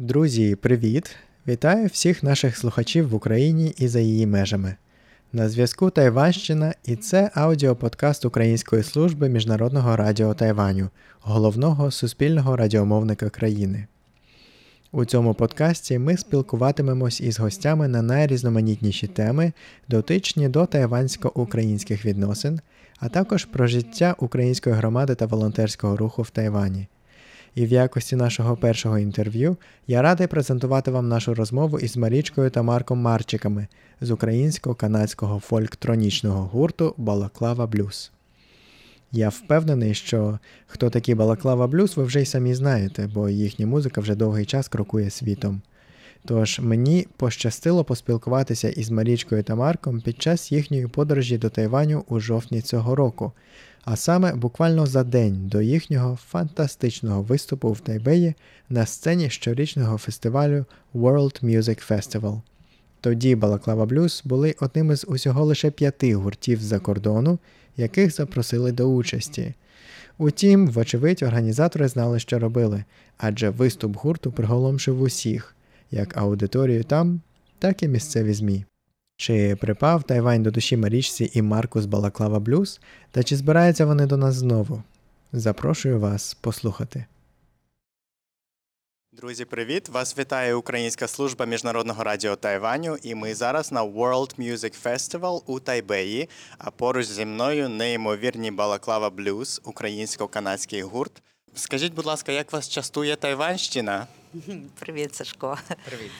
Друзі, привіт! Вітаю всіх наших слухачів в Україні і за її межами. На зв'язку Тайванщина і це аудіоподкаст Української служби Міжнародного радіо Тайваню, головного суспільного радіомовника країни. У цьому подкасті ми спілкуватимемось із гостями на найрізноманітніші теми, дотичні до тайвансько-українських відносин, а також про життя української громади та волонтерського руху в Тайвані. І в якості нашого першого інтерв'ю я радий презентувати вам нашу розмову із Марічкою та Марком Марчиками з українсько-канадського фольктронічного гурту Балаклава Блюз. Я впевнений, що хто такі Балаклава Блюз, ви вже й самі знаєте, бо їхня музика вже довгий час крокує світом. Тож мені пощастило поспілкуватися із Марічкою та Марком під час їхньої подорожі до Тайваню у жовтні цього року, а саме буквально за день до їхнього фантастичного виступу в Тайбеї на сцені щорічного фестивалю World Music Festival. Тоді Балаклава Блюз були одним із усього лише п'яти гуртів з-за кордону, яких запросили до участі. Утім, вочевидь, організатори знали, що робили, адже виступ гурту приголомшив усіх, як аудиторію там, так і місцеві ЗМІ. Чи припав Тайвань до душі Марічці і Марку з Балаклава Блюз, та чи збираються вони до нас знову? Запрошую вас послухати. Друзі, привіт! Вас вітає Українська служба міжнародного радіо Тайваню, і ми зараз на World Music Festival у Тайбеї. А поруч зі мною неймовірні Балаклава Блюз, українсько-канадський гурт. Скажіть, будь ласка, як вас частує Тайванщина? Привіт, Сашко. Привіт.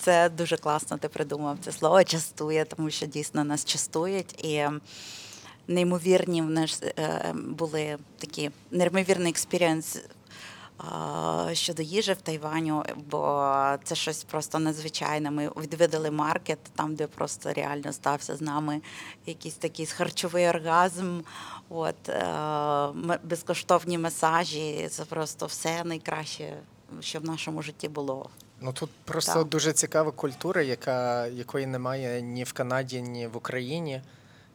Це дуже класно. Ти придумав це слово частує, тому що дійсно нас частують і. Неймовірні в нас е, були такі неймовірний experience щодо їжі в Тайваню, бо це щось просто надзвичайне. Ми відвідали маркет, там, де просто реально стався з нами якийсь такий харчовий оргазм. От е, безкоштовні масажі. Це просто все найкраще, що в нашому житті було. Ну тут просто так. дуже цікава культура, яка якої немає ні в Канаді, ні в Україні.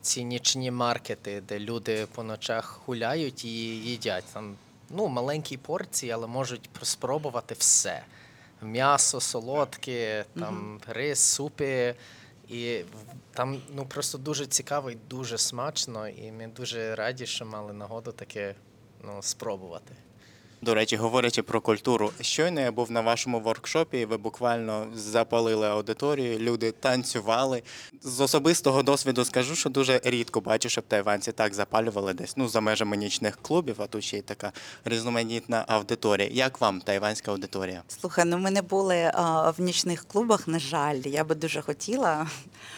Ці нічні маркети, де люди по ночах гуляють і їдять. Там ну, маленькі порції, але можуть спробувати все: м'ясо, солодке, там рис, супи. І там ну просто дуже цікаво і дуже смачно, і ми дуже раді, що мали нагоду таке ну, спробувати. До речі, говорячи про культуру, щойно я був на вашому воркшопі, і ви буквально запалили аудиторію, люди танцювали. З особистого досвіду скажу, що дуже рідко бачу, щоб тайванці так запалювали десь ну за межами нічних клубів, а тут ще й така різноманітна аудиторія. Як вам тайванська аудиторія? Слухай, ну ми не були а, в нічних клубах, на жаль, я би дуже хотіла.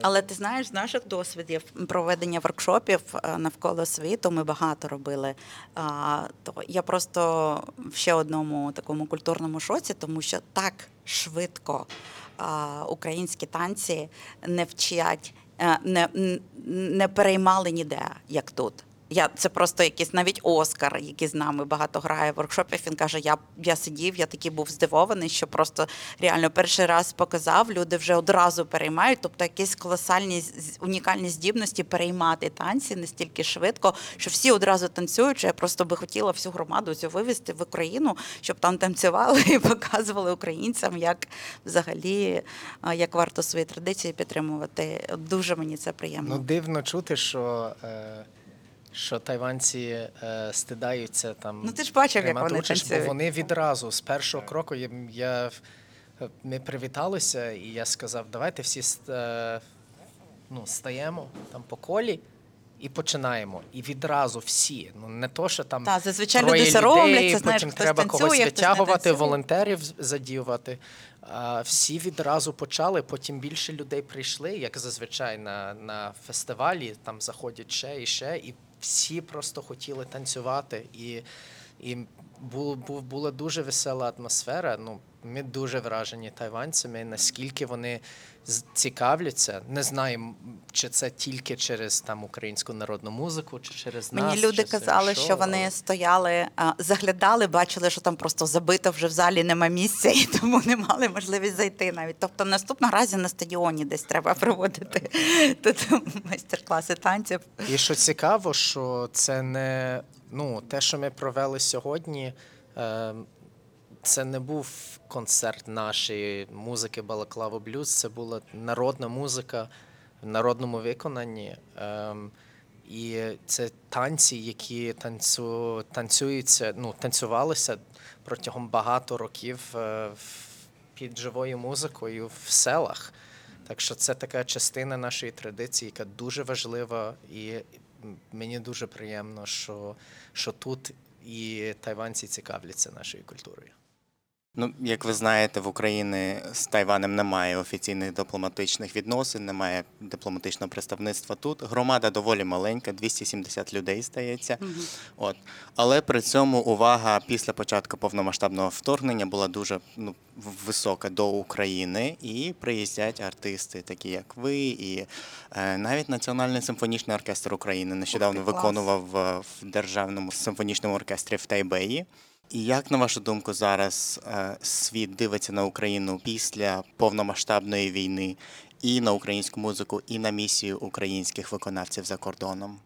Але ти знаєш, з наших досвідів проведення воркшопів навколо світу ми багато робили. А, То я просто в ще одному такому культурному шоці, тому що так швидко українські танці не вчать, е, не, не переймали ніде, як тут. Я це просто якийсь навіть Оскар, який з нами багато грає в воркшопів. Він каже: Я я сидів, я такий був здивований, що просто реально перший раз показав. Люди вже одразу переймають, тобто якісь колосальні унікальні здібності переймати танці настільки швидко, що всі одразу танцюють. що Я просто би хотіла всю громаду цю вивезти в Україну, щоб там танцювали і показували українцям, як взагалі як варто свої традиції підтримувати. Дуже мені це приємно. Ну дивно чути, що. Е що тайванці е, стидаються там. Ну ти ж бачив, як вони участь, бо вони відразу з першого кроку я, я ми привіталися, і я сказав, давайте всі е, ну, стаємо там по колі. І починаємо. І відразу всі. Ну не то, що там Та, зазвичай люди соромляться, знаєш, потім треба танцює, когось витягувати, волонтерів задіювати. А всі відразу почали. Потім більше людей прийшли, як зазвичай на на фестивалі. Там заходять ще і ще, і всі просто хотіли танцювати, і і було, була дуже весела атмосфера. Ну, Ми дуже вражені тайванцями, наскільки вони цікавляться. Не знаю, чи це тільки через там українську народну музику, чи через Мені нас. Мені люди казали, що вони стояли, заглядали, бачили, що там просто забито вже в залі нема місця, і тому не мали можливість зайти навіть. Тобто, наступного разі на стадіоні десь треба проводити тут майстер-класи танців. І що цікаво, що це не ну те, що ми провели сьогодні. Це не був концерт нашої музики Балаклава Блюз, це була народна музика в народному виконанні. Ем, і це танці, які танцю, танцюються, ну, танцювалися протягом багато років е, під живою музикою в селах. Так що це така частина нашої традиції, яка дуже важлива, і мені дуже приємно, що, що тут і тайванці цікавляться нашою культурою. Ну, як ви знаєте, в Україні з Тайванем немає офіційних дипломатичних відносин, немає дипломатичного представництва тут. Громада доволі маленька, 270 людей здається. От. Але при цьому увага після початку повномасштабного вторгнення була дуже ну, висока до України, і приїздять артисти, такі як ви, і е, навіть Національний симфонічний оркестр України нещодавно Ух виконував е, в державному симфонічному оркестрі в Тайбеї. І як, на вашу думку, зараз е, світ дивиться на Україну після повномасштабної війни і на українську музику, і на місію українських виконавців за кордоном?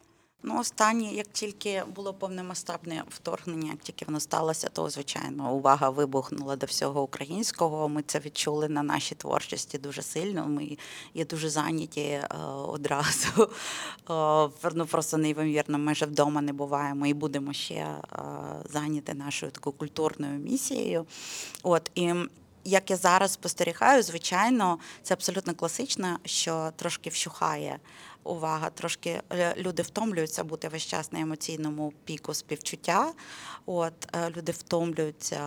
Ну, останнє, як тільки було повномасштабне вторгнення, як тільки воно сталося, то звичайно увага вибухнула до всього українського. Ми це відчули на нашій творчості дуже сильно. Ми є дуже зайняті е, одразу. Е, ну просто неймовірно. Ми вже вдома не буваємо і будемо ще е, зайняті нашою такою культурною місією. От і. Як я зараз спостерігаю, звичайно, це абсолютно класично, що трошки вщухає увага, трошки е, люди втомлюються бути весь час на емоційному піку співчуття. От е, люди втомлюються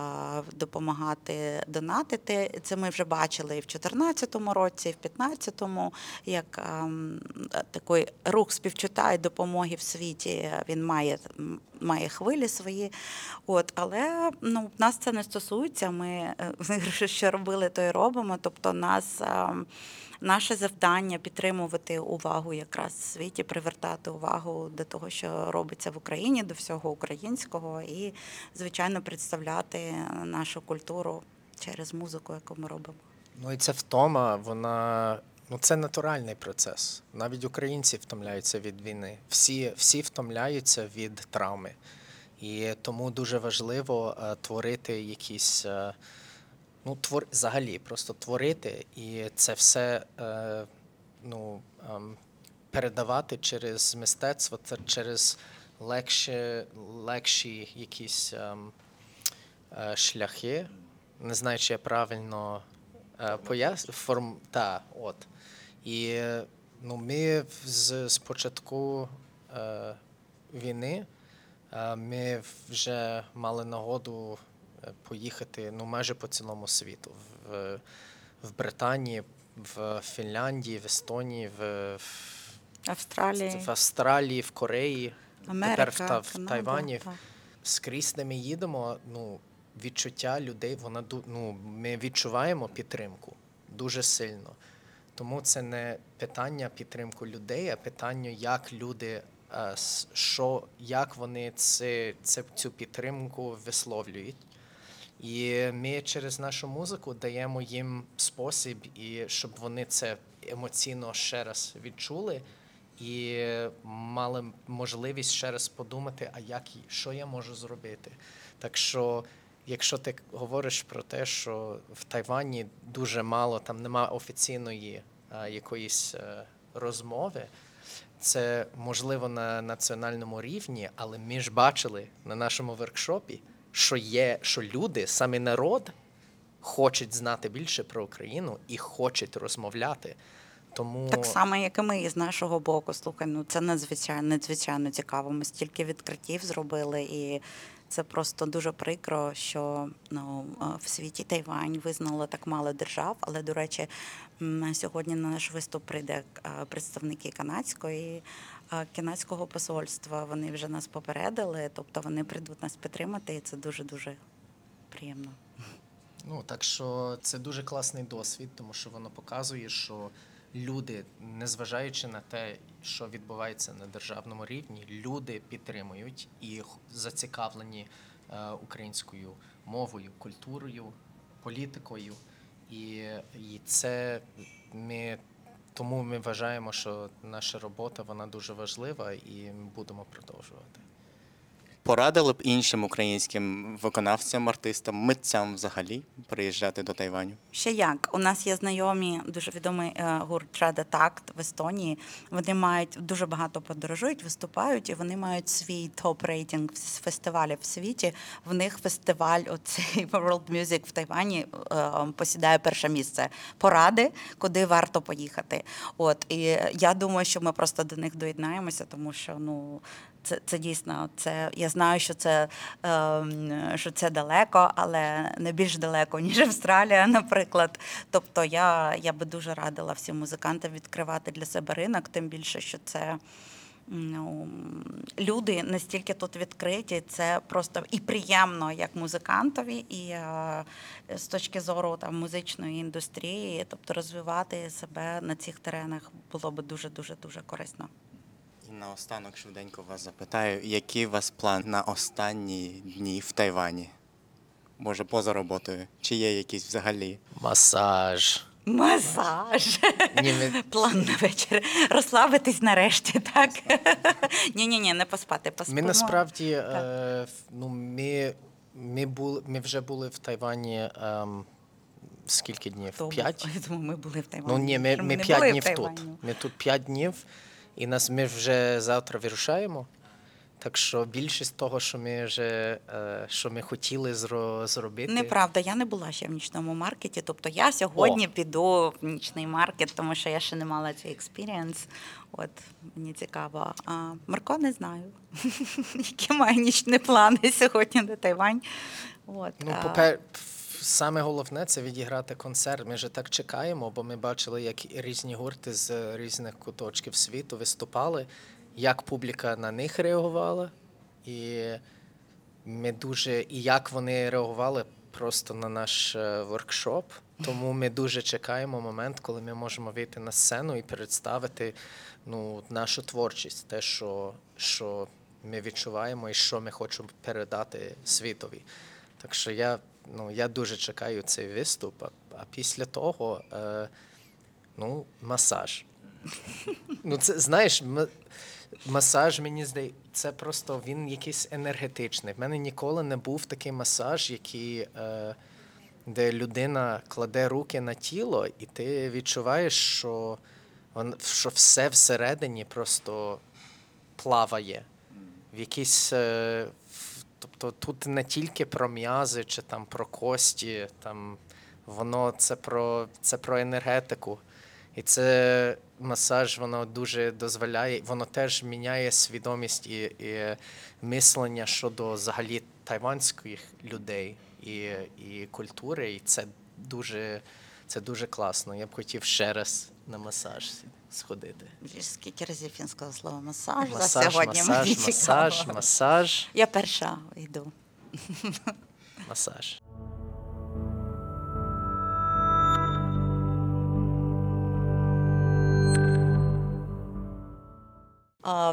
допомагати донатити. Це ми вже бачили і в 2014 році, і в 2015, як ем, е, такий рух співчуття і допомоги в світі він має, має хвилі свої. От, але ну, нас це не стосується. Ми е, що робили, то й робимо. Тобто, нас. ем, Наше завдання підтримувати увагу якраз в світі, привертати увагу до того, що робиться в Україні, до всього українського, і, звичайно, представляти нашу культуру через музику, яку ми робимо. Ну і ця втома, вона ну це натуральний процес. Навіть українці втомляються від війни. Всі, всі втомляються від травми. І тому дуже важливо е, творити якісь. Е, ну, твор... взагалі, просто творити, і це все е, ну, ем, передавати через мистецтво, це через легші, легші якісь ем, е, шляхи. Не знаю, чи я правильно е, пояс... форм... Та, от. І ну, ми з, з початку е, війни е, ми вже мали нагоду е, поїхати ну, майже по цілому світу. В, в Британії, в Фінляндії, в Естонії, в, в, Австралії, в Австралії, в Кореї, Америка, тепер в, Та- в Канада, Тайвані. так. Скрізь, де ми їдемо, ну, відчуття людей, вона ду- ну, ми відчуваємо підтримку дуже сильно. Тому це не питання підтримку людей, а питання, як люди, е, с- що, як вони це, це, цю підтримку висловлюють. І ми через нашу музику даємо їм спосіб, і щоб вони це емоційно ще раз відчули і мали можливість ще раз подумати, а як що я можу зробити. Так що, якщо ти говориш про те, що в Тайвані дуже мало, там нема офіційної а, якоїсь е, розмови. Це можливо на національному рівні, але ми ж бачили на нашому воркшопі, що є, що люди, саме народ, хочуть знати більше про Україну і хочуть розмовляти. Тому Так само, як і ми із нашого боку. Слухай, ну це надзвичайно надзвичайно цікаво. Ми стільки відкриттів зробили, і це просто дуже прикро, що ну е, в світі Тайвань визнало так мало держав. Але до речі, сьогодні на наш виступ прийде е, представники канадської. е, Канадського посольства вони вже нас попередили, тобто вони прийдуть нас підтримати, і це дуже дуже приємно. Ну так що це дуже класний досвід, тому що воно показує, що люди, незважаючи на те, що відбувається на державному рівні, люди підтримують і зацікавлені е, українською мовою, культурою, політикою. І, і це ми тому ми вважаємо, що наша робота вона дуже важлива, і ми будемо продовжувати. Порадили б іншим українським виконавцям, артистам, митцям взагалі приїжджати до Тайваню? Ще як у нас є знайомі, дуже відомий е, гурт Рада Такт в Естонії. Вони мають дуже багато подорожують, виступають, і вони мають свій топ-рейтинг фестивалів в світі. В них фестиваль, оцей World Music в Тайвані е, посідає перше місце. Поради, куди варто поїхати. От і я думаю, що ми просто до них доєднаємося, тому що ну. Це, це дійсно, це я знаю, що це, е, що це далеко, але не більш далеко, ніж Австралія, наприклад. Тобто я, я би дуже радила всім музикантам відкривати для себе ринок, тим більше, що це. Ну, люди настільки тут відкриті, це просто і приємно як музикантові, і е, з точки зору там музичної індустрії, тобто розвивати себе на цих теренах було би дуже дуже дуже корисно. Наостанок швиденько вас запитаю, який у вас план на останні дні в Тайвані? Може, поза роботою? Чи є якісь взагалі? Масаж. Масаж. Ні, ми- План на вечір. Розслабитись нарешті, так? Ні, ні, ні, не поспати, поспимо. Ми насправді е, ну, ми, ми, були, ми вже були в Тайвані ем, скільки днів? Хто? П'ять? Я думаю, ми були в Тайвані. Ну ні, ми, ми не п'ять були в днів тут. Тайвані? Ми тут п'ять днів, і нас ми вже завтра вирушаємо. Так що більшість того, що ми вже е, що ми хотіли зро, зробити. Неправда, я не була ще в нічному маркеті. Тобто я сьогодні О. піду в нічний маркет, тому що я ще не мала цей experience. От мені цікаво. А Марко не знаю, які має нічні плани сьогодні на Тайвань. От, Ну, попер... саме головне це відіграти концерт. Ми вже так чекаємо, бо ми бачили, як різні гурти з різних куточків світу виступали, як публіка на них реагувала, і ми дуже і як вони реагували просто на наш е, воркшоп. Тому ми дуже чекаємо момент, коли ми можемо вийти на сцену і представити ну, нашу творчість, те, що, що ми відчуваємо і що ми хочемо передати світові. Так що я, ну, я дуже чекаю цей виступ, а, а після того е, ну, масаж. Ну, це знаєш, м- масаж, мені здається, це просто він якийсь енергетичний. В мене ніколи не був такий масаж, який, е, де людина кладе руки на тіло, і ти відчуваєш, що, вон, що все всередині просто плаває. В якійсь, е, тобто тут не тільки про м'язи чи там про кості, там воно це про, це про енергетику. І це масаж, воно дуже дозволяє, воно теж міняє свідомість і, і мислення щодо взагалі тайванських людей і, і культури. І це дуже, це дуже класно. Я б хотів ще раз на масаж сходити. Скільки разів він сказав слово масаж, за сьогодні масаж, мені масаж, масаж, Я перша йду. масаж.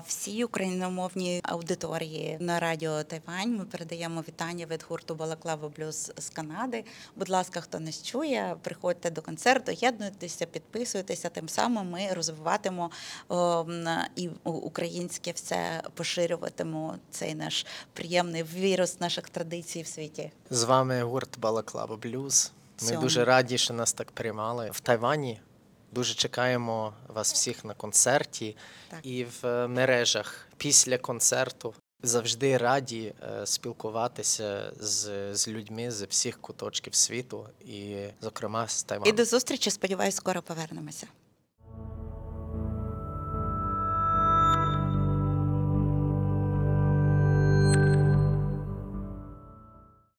Всій україномовній аудиторії на радіо Тайвань ми передаємо вітання від гурту Балаклава Блюз з Канади. Будь ласка, хто нас чує, приходьте до концерту, єднуйтеся, підписуйтеся. Тим самим ми розвиватимо і українське все поширюватимемо цей наш приємний вірус наших традицій в світі. З вами гурт Балаклава Блюз. Ми Сьомий. дуже раді, що нас так приймали в Тайвані. Дуже чекаємо вас всіх на концерті Так. і в е, мережах після концерту. Завжди раді е, спілкуватися з, з людьми з всіх куточків світу, і, зокрема, з Тайвану. І до зустрічі. Сподіваюсь, скоро повернемося.